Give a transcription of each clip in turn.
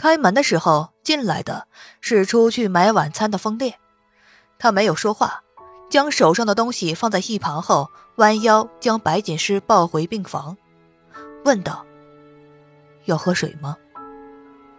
开门的时候进来的是出去买晚餐的风烈，他没有说话，将手上的东西放在一旁后，弯腰将白锦诗抱回病房，问道：“要喝水吗？”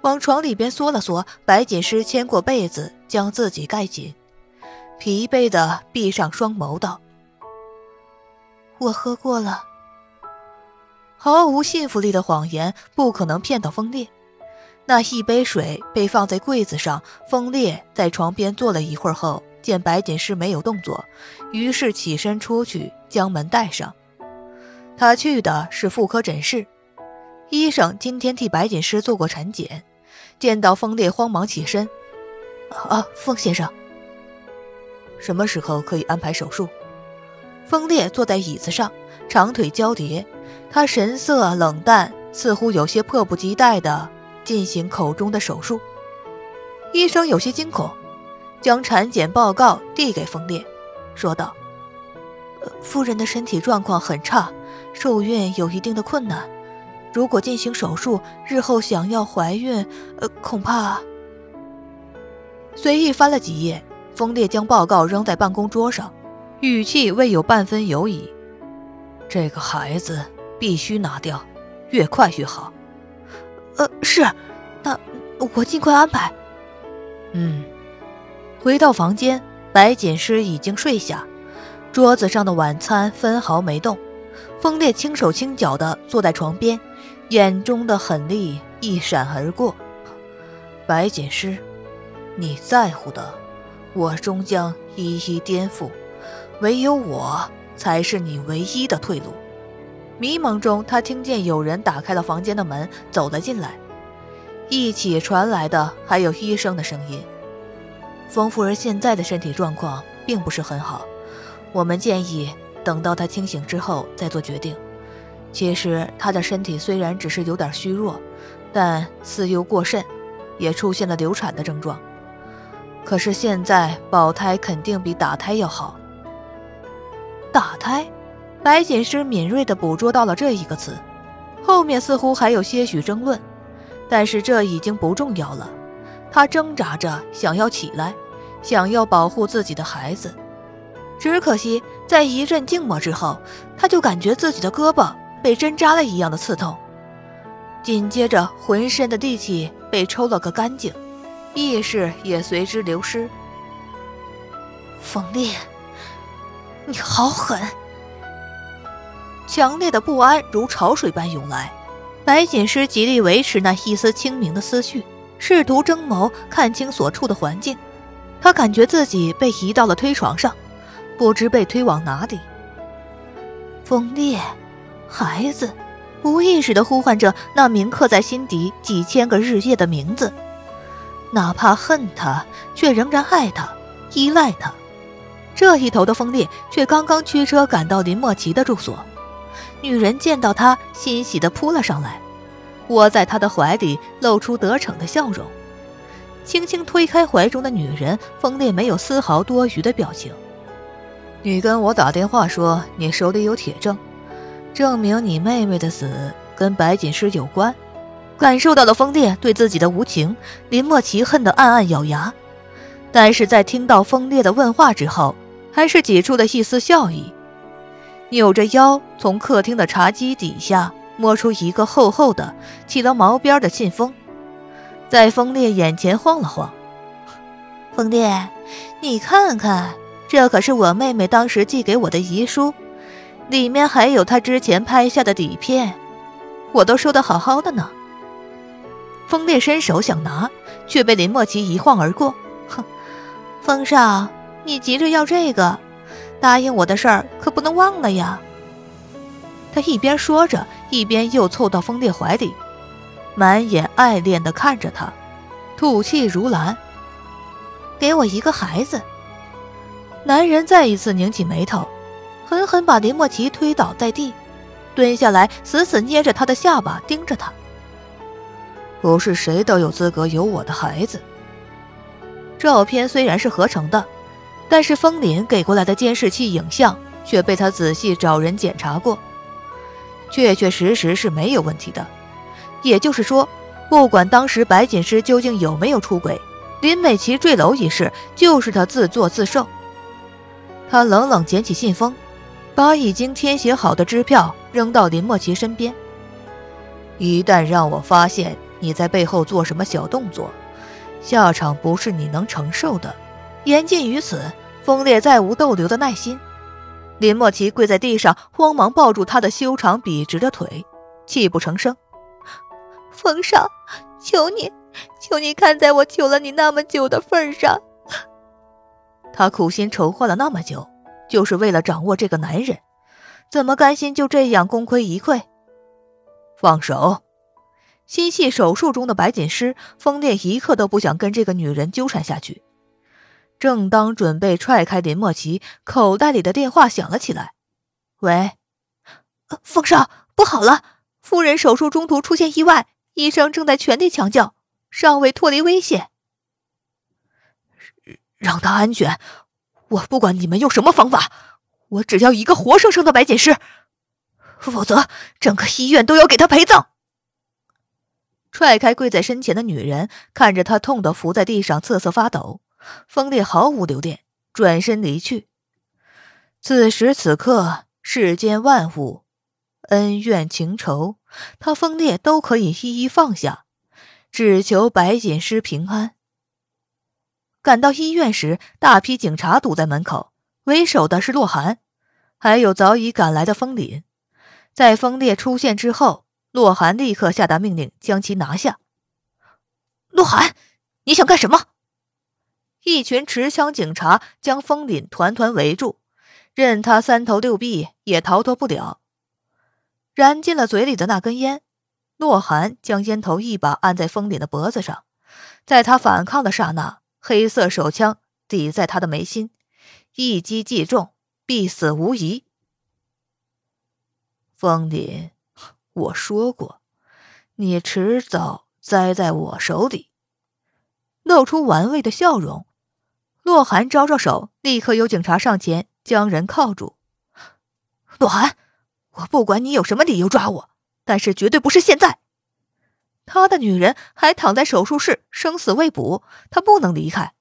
往床里边缩了缩，白锦诗牵过被子，将自己盖紧，疲惫的闭上双眸，道：“我喝过了。”毫无信服力的谎言不可能骗到风烈。那一杯水被放在柜子上，风烈在床边坐了一会儿后，见白锦诗没有动作，于是起身出去将门带上。他去的是妇科诊室，医生今天替白锦诗做过产检。见到风烈，慌忙起身：“啊，风先生，什么时候可以安排手术？”风烈坐在椅子上，长腿交叠，他神色冷淡，似乎有些迫不及待的进行口中的手术。医生有些惊恐，将产检报告递给风烈，说道：“夫人的身体状况很差，受孕有一定的困难。”如果进行手术，日后想要怀孕，呃，恐怕……随意翻了几页，风烈将报告扔在办公桌上，语气未有半分犹疑：“这个孩子必须拿掉，越快越好。”“呃，是，那我尽快安排。”嗯。回到房间，白锦诗已经睡下，桌子上的晚餐分毫没动。风烈轻手轻脚的坐在床边。眼中的狠厉一闪而过，白锦诗，你在乎的，我终将一一颠覆，唯有我才是你唯一的退路。迷茫中，他听见有人打开了房间的门，走了进来，一起传来的还有医生的声音。冯夫人现在的身体状况并不是很好，我们建议等到她清醒之后再做决定。其实她的身体虽然只是有点虚弱，但似忧过甚，也出现了流产的症状。可是现在保胎肯定比打胎要好。打胎，白锦诗敏锐地捕捉到了这一个词，后面似乎还有些许争论，但是这已经不重要了。她挣扎着想要起来，想要保护自己的孩子，只可惜在一阵静默之后，她就感觉自己的胳膊。被针扎了一样的刺痛，紧接着浑身的力气被抽了个干净，意识也随之流失。冯烈，你好狠！强烈的不安如潮水般涌来，白锦诗极力维持那一丝清明的思绪，试图睁眸看清所处的环境。他感觉自己被移到了推床上，不知被推往哪里。风烈。孩子，无意识地呼唤着那铭刻在心底几千个日夜的名字，哪怕恨他，却仍然爱他，依赖他。这一头的风烈却刚刚驱车赶到林莫奇的住所，女人见到他，欣喜地扑了上来，窝在他的怀里，露出得逞的笑容，轻轻推开怀中的女人。风烈没有丝毫多余的表情。你跟我打电话说你手里有铁证。证明你妹妹的死跟白锦诗有关，感受到了风烈对自己的无情，林莫奇恨得暗暗咬牙，但是在听到风烈的问话之后，还是挤出了一丝笑意，扭着腰从客厅的茶几底下摸出一个厚厚的、起了毛边的信封，在风烈眼前晃了晃。风烈，你看看，这可是我妹妹当时寄给我的遗书。里面还有她之前拍下的底片，我都收得好好的呢。风烈伸手想拿，却被林莫奇一晃而过。哼，风少，你急着要这个，答应我的事儿可不能忘了呀。他一边说着，一边又凑到风烈怀里，满眼爱恋地看着他，吐气如兰。给我一个孩子。男人再一次拧起眉头。狠狠把林莫奇推倒在地，蹲下来，死死捏着他的下巴，盯着他。不是谁都有资格有我的孩子。照片虽然是合成的，但是风林给过来的监视器影像却被他仔细找人检查过，确确实实是没有问题的。也就是说，不管当时白锦诗究竟有没有出轨，林美琪坠楼一事就是他自作自受。他冷冷捡起信封，把已经填写好的支票扔到林墨琪身边。一旦让我发现你在背后做什么小动作，下场不是你能承受的。言尽于此，风烈再无逗留的耐心。林墨琪跪在地上，慌忙抱住他的修长笔直的腿，泣不成声。风少，求你，求你看在我求了你那么久的份上。他苦心筹划了那么久，就是为了掌握这个男人，怎么甘心就这样功亏一篑？放手！心系手术中的白锦诗，风烈一刻都不想跟这个女人纠缠下去。正当准备踹开林墨琪，口袋里的电话响了起来。喂，风少，不好了！夫人手术中途出现意外，医生正在全力抢救，尚未脱离危险。让他安全，我不管你们用什么方法，我只要一个活生生的白锦诗，否则整个医院都要给他陪葬。踹开跪在身前的女人，看着他痛得伏在地上瑟瑟发抖。风烈毫无留恋，转身离去。此时此刻，世间万物、恩怨情仇，他风烈都可以一一放下，只求白锦诗平安。赶到医院时，大批警察堵在门口，为首的是洛寒，还有早已赶来的风凛。在风烈出现之后，洛寒立刻下达命令，将其拿下。洛寒，你想干什么？一群持枪警察将风凛团团围住，任他三头六臂也逃脱不了。燃尽了嘴里的那根烟，洛寒将烟头一把按在风凛的脖子上，在他反抗的刹那，黑色手枪抵在他的眉心，一击即中，必死无疑。风凛，我说过，你迟早栽在我手里。露出玩味的笑容。洛寒招招手，立刻有警察上前将人铐住。洛寒，我不管你有什么理由抓我，但是绝对不是现在。他的女人还躺在手术室，生死未卜，他不能离开。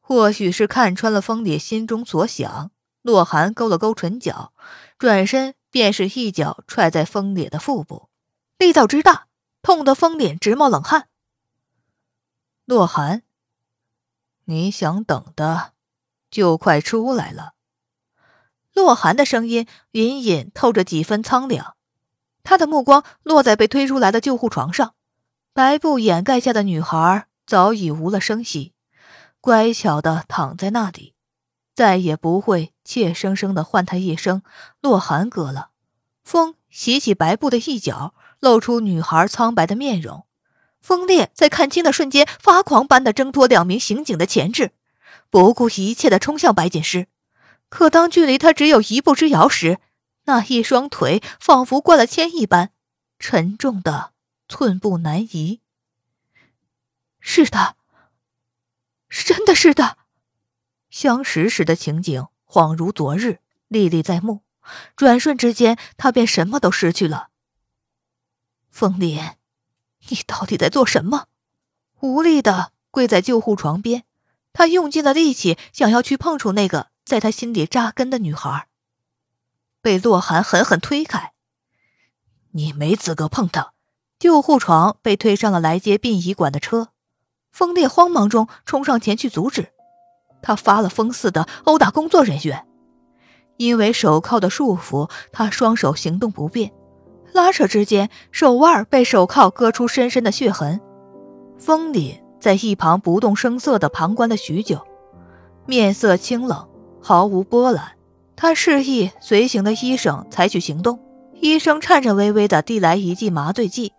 或许是看穿了风烈心中所想，洛寒勾了勾唇角，转身便是一脚踹在风烈的腹部，力道之大，痛得风脸直冒冷汗。洛寒。你想等的，就快出来了。洛寒的声音隐隐透着几分苍凉，他的目光落在被推出来的救护床上，白布掩盖下的女孩早已无了声息，乖巧的躺在那里，再也不会怯生生的唤他一声“洛寒哥”了。风洗起白布的一角，露出女孩苍白的面容。风烈在看清的瞬间，发狂般的挣脱两名刑警的钳制，不顾一切的冲向白锦诗。可当距离他只有一步之遥时，那一双腿仿佛灌了铅一般，沉重的寸步难移。是的，真的是的。相识时的情景恍如昨日，历历在目。转瞬之间，他便什么都失去了。风烈。你到底在做什么？无力的跪在救护床边，他用尽了力气，想要去碰触那个在他心底扎根的女孩，被洛寒狠狠推开。你没资格碰她！救护床被推上了来接殡仪馆的车，风烈慌忙中冲上前去阻止，他发了疯似的殴打工作人员，因为手铐的束缚，他双手行动不便。拉扯之间，手腕被手铐割出深深的血痕。风凛在一旁不动声色地旁观了许久，面色清冷，毫无波澜。他示意随行的医生采取行动。医生颤颤巍巍地递来一剂麻醉剂，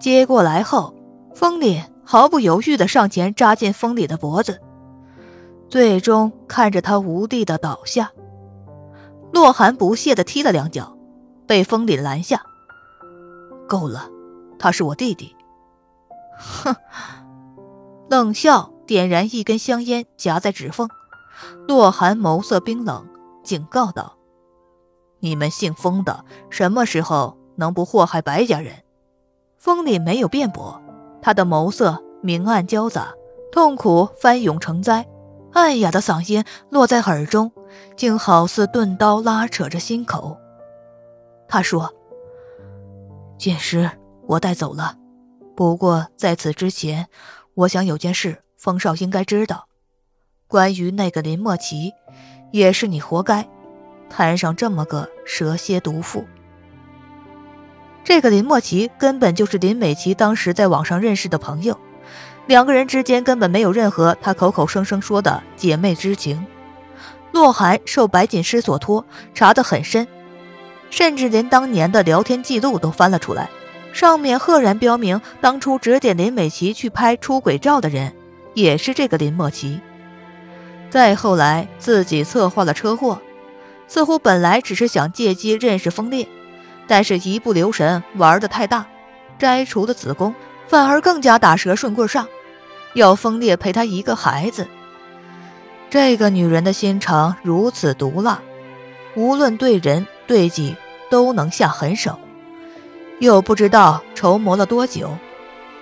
接过来后，风凛毫不犹豫地上前扎进风凛的脖子，最终看着他无力地倒下。洛寒不屑地踢了两脚，被风凛拦下。够了，他是我弟弟。哼，冷笑，点燃一根香烟，夹在指缝。洛寒眸色冰冷，警告道：“你们姓风的，什么时候能不祸害白家人？”风凛没有辩驳，他的眸色明暗交杂，痛苦翻涌成灾，暗哑的嗓音落在耳中，竟好似钝刀拉扯着心口。他说：“剑师，我带走了。不过在此之前，我想有件事，风少应该知道。关于那个林墨奇，也是你活该，摊上这么个蛇蝎毒妇。”这个林墨奇根本就是林美琪当时在网上认识的朋友，两个人之间根本没有任何他口口声声说的姐妹之情。洛寒受白锦诗所托，查得很深，甚至连当年的聊天记录都翻了出来，上面赫然标明，当初指点林美琪去拍出轨照的人，也是这个林墨奇。再后来自己策划了车祸，似乎本来只是想借机认识风烈。但是，一不留神玩的太大，摘除的子宫，反而更加打蛇顺棍上，要风烈陪他一个孩子。这个女人的心肠如此毒辣，无论对人对己都能下狠手，又不知道筹谋了多久，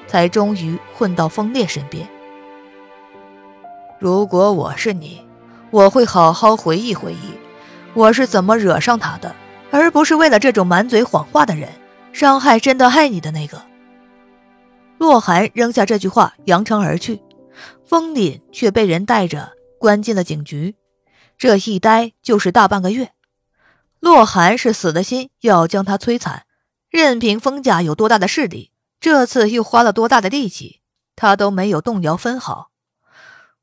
才终于混到风烈身边。如果我是你，我会好好回忆回忆，我是怎么惹上他的。而不是为了这种满嘴谎话的人，伤害真的害你的那个。洛寒扔下这句话，扬长而去。风凛却被人带着关进了警局，这一待就是大半个月。洛寒是死了心要将他摧残，任凭风家有多大的势力，这次又花了多大的力气，他都没有动摇分毫。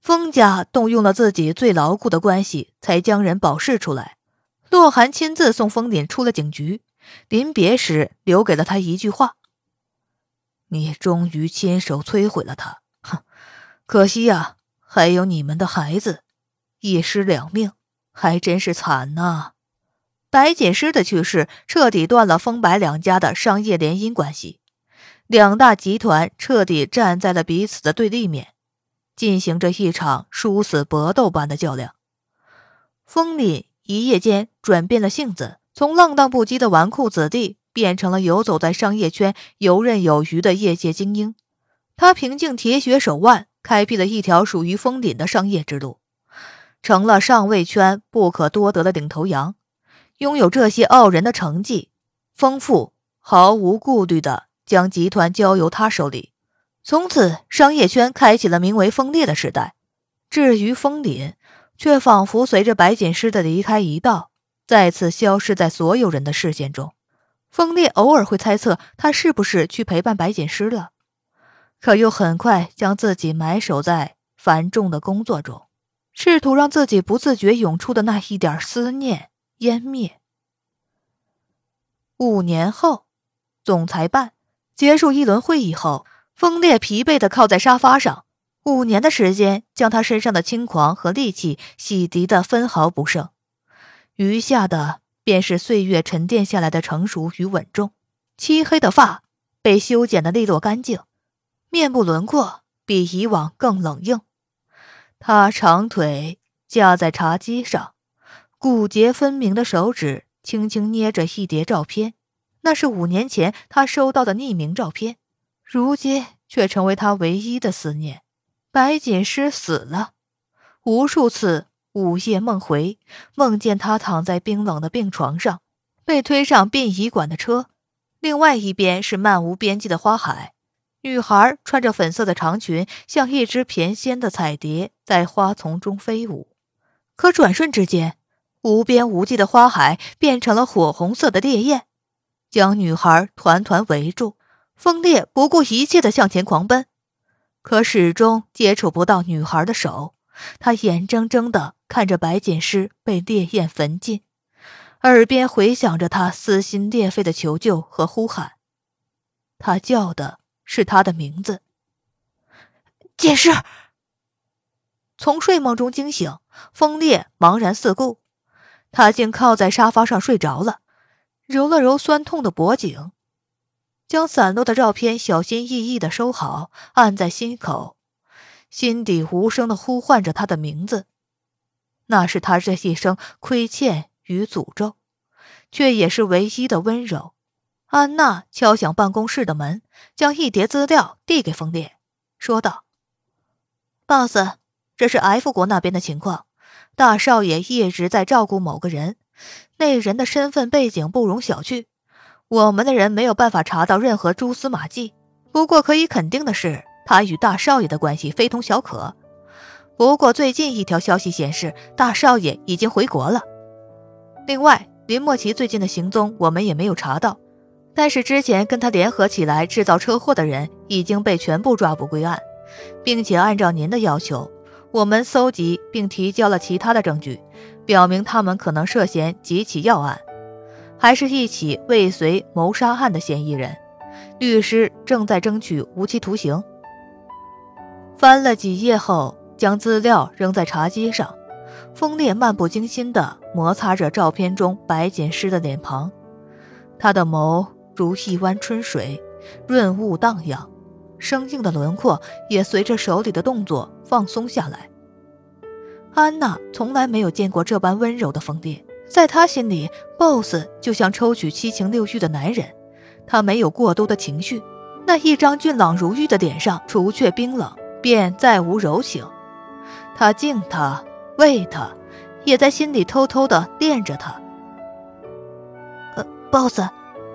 风家动用了自己最牢固的关系，才将人保释出来。洛寒亲自送风凛出了警局，临别时留给了他一句话：“你终于亲手摧毁了他，哼，可惜呀，还有你们的孩子，一尸两命，还真是惨呐。”白锦诗的去世彻底断了风白两家的商业联姻关系，两大集团彻底站在了彼此的对立面，进行着一场殊死搏斗般的较量。风凛。一夜间转变了性子，从浪荡不羁的纨绔子弟变成了游走在商业圈、游刃有余的业界精英。他凭借铁血手腕，开辟了一条属于风凛的商业之路，成了上位圈不可多得的领头羊。拥有这些傲人的成绩，丰富毫无顾虑地将集团交由他手里。从此，商业圈开启了名为“风烈”的时代。至于风凛，却仿佛随着白锦诗的离开一道，再次消失在所有人的视线中。风烈偶尔会猜测他是不是去陪伴白锦诗了，可又很快将自己埋首在繁重的工作中，试图让自己不自觉涌出的那一点思念湮灭。五年后，总裁办结束一轮会议后，风烈疲惫的靠在沙发上。五年的时间，将他身上的轻狂和戾气洗涤的分毫不剩，余下的便是岁月沉淀下来的成熟与稳重。漆黑的发被修剪的利落干净，面部轮廓比以往更冷硬。他长腿架在茶几上，骨节分明的手指轻轻捏着一叠照片，那是五年前他收到的匿名照片，如今却成为他唯一的思念。白锦诗死了，无数次午夜梦回，梦见他躺在冰冷的病床上，被推上殡仪馆的车。另外一边是漫无边际的花海，女孩穿着粉色的长裙，像一只翩跹的彩蝶，在花丛中飞舞。可转瞬之间，无边无际的花海变成了火红色的烈焰，将女孩团团围住。风烈不顾一切的向前狂奔。可始终接触不到女孩的手，他眼睁睁地看着白锦诗被烈焰焚尽，耳边回响着他撕心裂肺的求救和呼喊。他叫的是他的名字，锦诗。从睡梦中惊醒，风烈茫然四顾，他竟靠在沙发上睡着了，揉了揉酸痛的脖颈。将散落的照片小心翼翼地收好，按在心口，心底无声地呼唤着他的名字。那是他这一生亏欠与诅咒，却也是唯一的温柔。安娜敲响办公室的门，将一叠资料递给风烈，说道：“boss，这是 F 国那边的情况。大少爷一直在照顾某个人，那人的身份背景不容小觑。我们的人没有办法查到任何蛛丝马迹，不过可以肯定的是，他与大少爷的关系非同小可。不过最近一条消息显示，大少爷已经回国了。另外，林莫奇最近的行踪我们也没有查到。”但是之前跟他联合起来制造车祸的人已经被全部抓捕归案，并且按照您的要求，我们搜集并提交了其他的证据，表明他们可能涉嫌几起要案，还是一起未遂谋杀案的嫌疑人。律师正在争取无期徒刑。翻了几页后，将资料扔在茶几上，风烈漫不经心地摩擦着照片中白锦诗的脸庞，他的眸。如一湾春水，润物荡漾，生硬的轮廓也随着手里的动作放松下来。安娜从来没有见过这般温柔的疯癫，在她心里，BOSS 就像抽取七情六欲的男人，他没有过多的情绪，那一张俊朗如玉的脸上，除却冰冷，便再无柔情。他敬他，为他，也在心里偷偷的恋着他。呃，BOSS。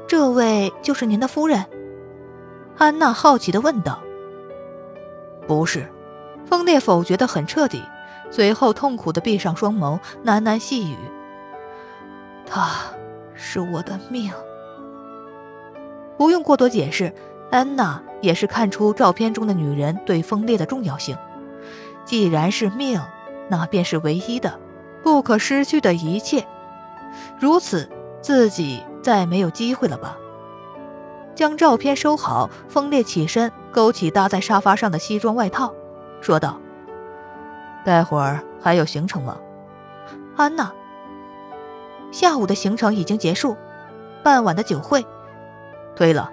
这位就是您的夫人，安娜好奇的问道。不是，风烈否决的很彻底，随后痛苦的闭上双眸，喃喃细语：“她是我的命。”不用过多解释，安娜也是看出照片中的女人对风烈的重要性。既然是命，那便是唯一的、不可失去的一切。如此，自己。再没有机会了吧？将照片收好，风烈起身，勾起搭在沙发上的西装外套，说道：“待会儿还有行程吗？”安娜，下午的行程已经结束，傍晚的酒会推了，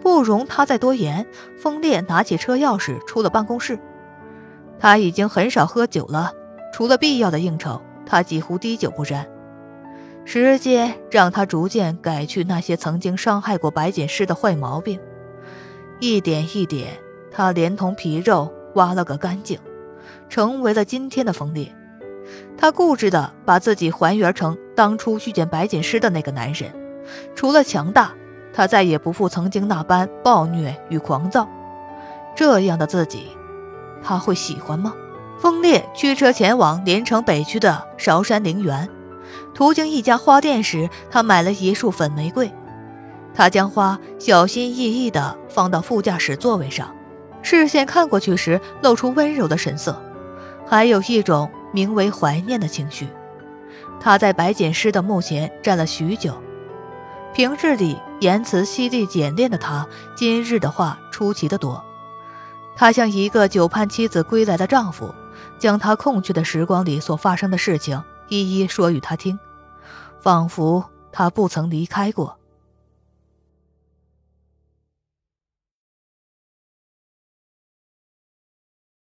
不容他再多言。风烈拿起车钥匙出了办公室。他已经很少喝酒了，除了必要的应酬，他几乎滴酒不沾。时间让他逐渐改去那些曾经伤害过白锦诗的坏毛病，一点一点，他连同皮肉挖了个干净，成为了今天的风烈。他固执地把自己还原成当初遇见白锦诗的那个男人，除了强大，他再也不复曾经那般暴虐与狂躁。这样的自己，他会喜欢吗？风烈驱车前往连城北区的韶山陵园。途经一家花店时，他买了一束粉玫瑰。他将花小心翼翼地放到副驾驶座位上，视线看过去时露出温柔的神色，还有一种名为怀念的情绪。他在白锦诗的墓前站了许久。平日里言辞犀利简练的他，今日的话出奇的多。他像一个久盼妻子归来的丈夫，将他空缺的时光里所发生的事情。一一说与他听，仿佛他不曾离开过。